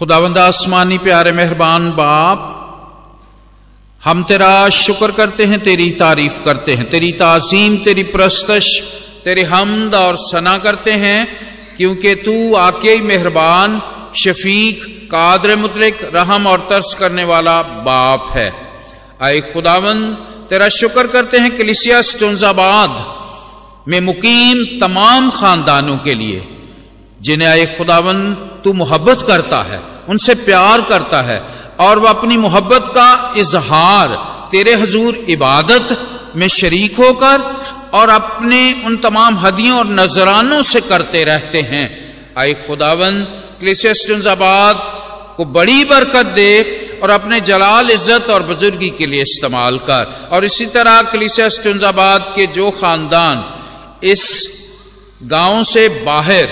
खुदावंद आसमानी प्यारे मेहरबान बाप, हम तेरा शुक्र करते हैं, तेरी तारीफ़ करते हैं, तेरी ताजीम, तेरी प्रस्तश, तेरी हमद और सना करते हैं, क्योंकि तू आके मेहरबान, शफीक, कादर मुतलिक, रहम और तर्स करने वाला बाप है। आए खुदावन तेरा शुक्र करते हैं कलिसिया स्टोजाबाद में मुकीम तमाम खानदानों के लिए, जिन्हें आए खुदावन तू मोहब्बत करता है। उनसे प्यार करता है और वह अपनी मोहब्बत का इजहार, तेरे हजूर इबादत में शरीक होकर और अपने उन तमाम हदियों और नजरानों से करते रहते हैं। आए खुदावन क्लिसियस्टबाद को बड़ी बरकत दे और अपने जलाल इज़्ज़त और बुजुर्गी के लिए इस्तेमाल कर। और इसी तरह क्लिसियस्टबाद के जो खानदान इस गाँव से बाहर,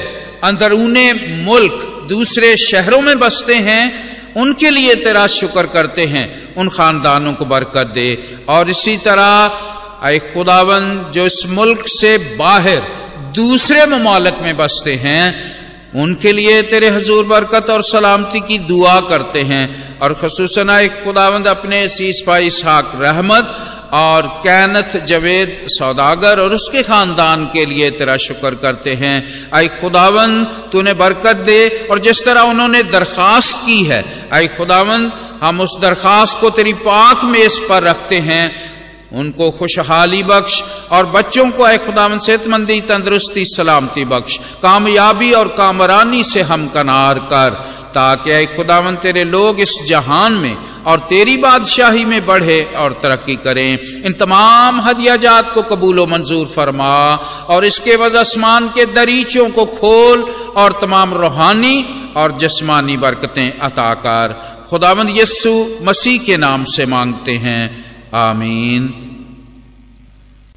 अंदरूने मुल्क दूसरे शहरों में बसते हैं, उनके लिए तेरा शुक्र करते हैं। उन खानदानों को बरकत दे। और इसी तरह आए खुदावन, जो इस मुल्क से बाहर दूसरे ममालक में बसते हैं, उनके लिए तेरे हजूर बरकत और सलामती की दुआ करते हैं। और खसूस एक खुदावंद, अपने सीस भाई इसहाक रहमत और कैनत जवेद सौदागर और उसके खानदान के लिए तेरा शुक्र करते हैं। आई खुदावन, तूने बरकत दे और जिस तरह उन्होंने दरखास्त की है आई खुदावन, हम उस दरखास्त को तेरी पाक में इस पर रखते हैं। उनको खुशहाली बख्श और बच्चों को अय खुदावन सेहतमंदी, तंदुरुस्ती, सलामती बख्श। कामयाबी और कामरानी से हम कनार कर। ताकि अय खुदावन, तेरे लोग इस जहान में और तेरी बादशाही में बढ़े और तरक्की करें। इन तमाम हदियाजात को कबूल मंजूर फरमा और इसके वज आसमान के दरीचों को खोल और तमाम रूहानी और जस्मानी बरकतें अता कर। खुदावंद यस्सु मसीह के नाम से मांगते हैं। आमीन।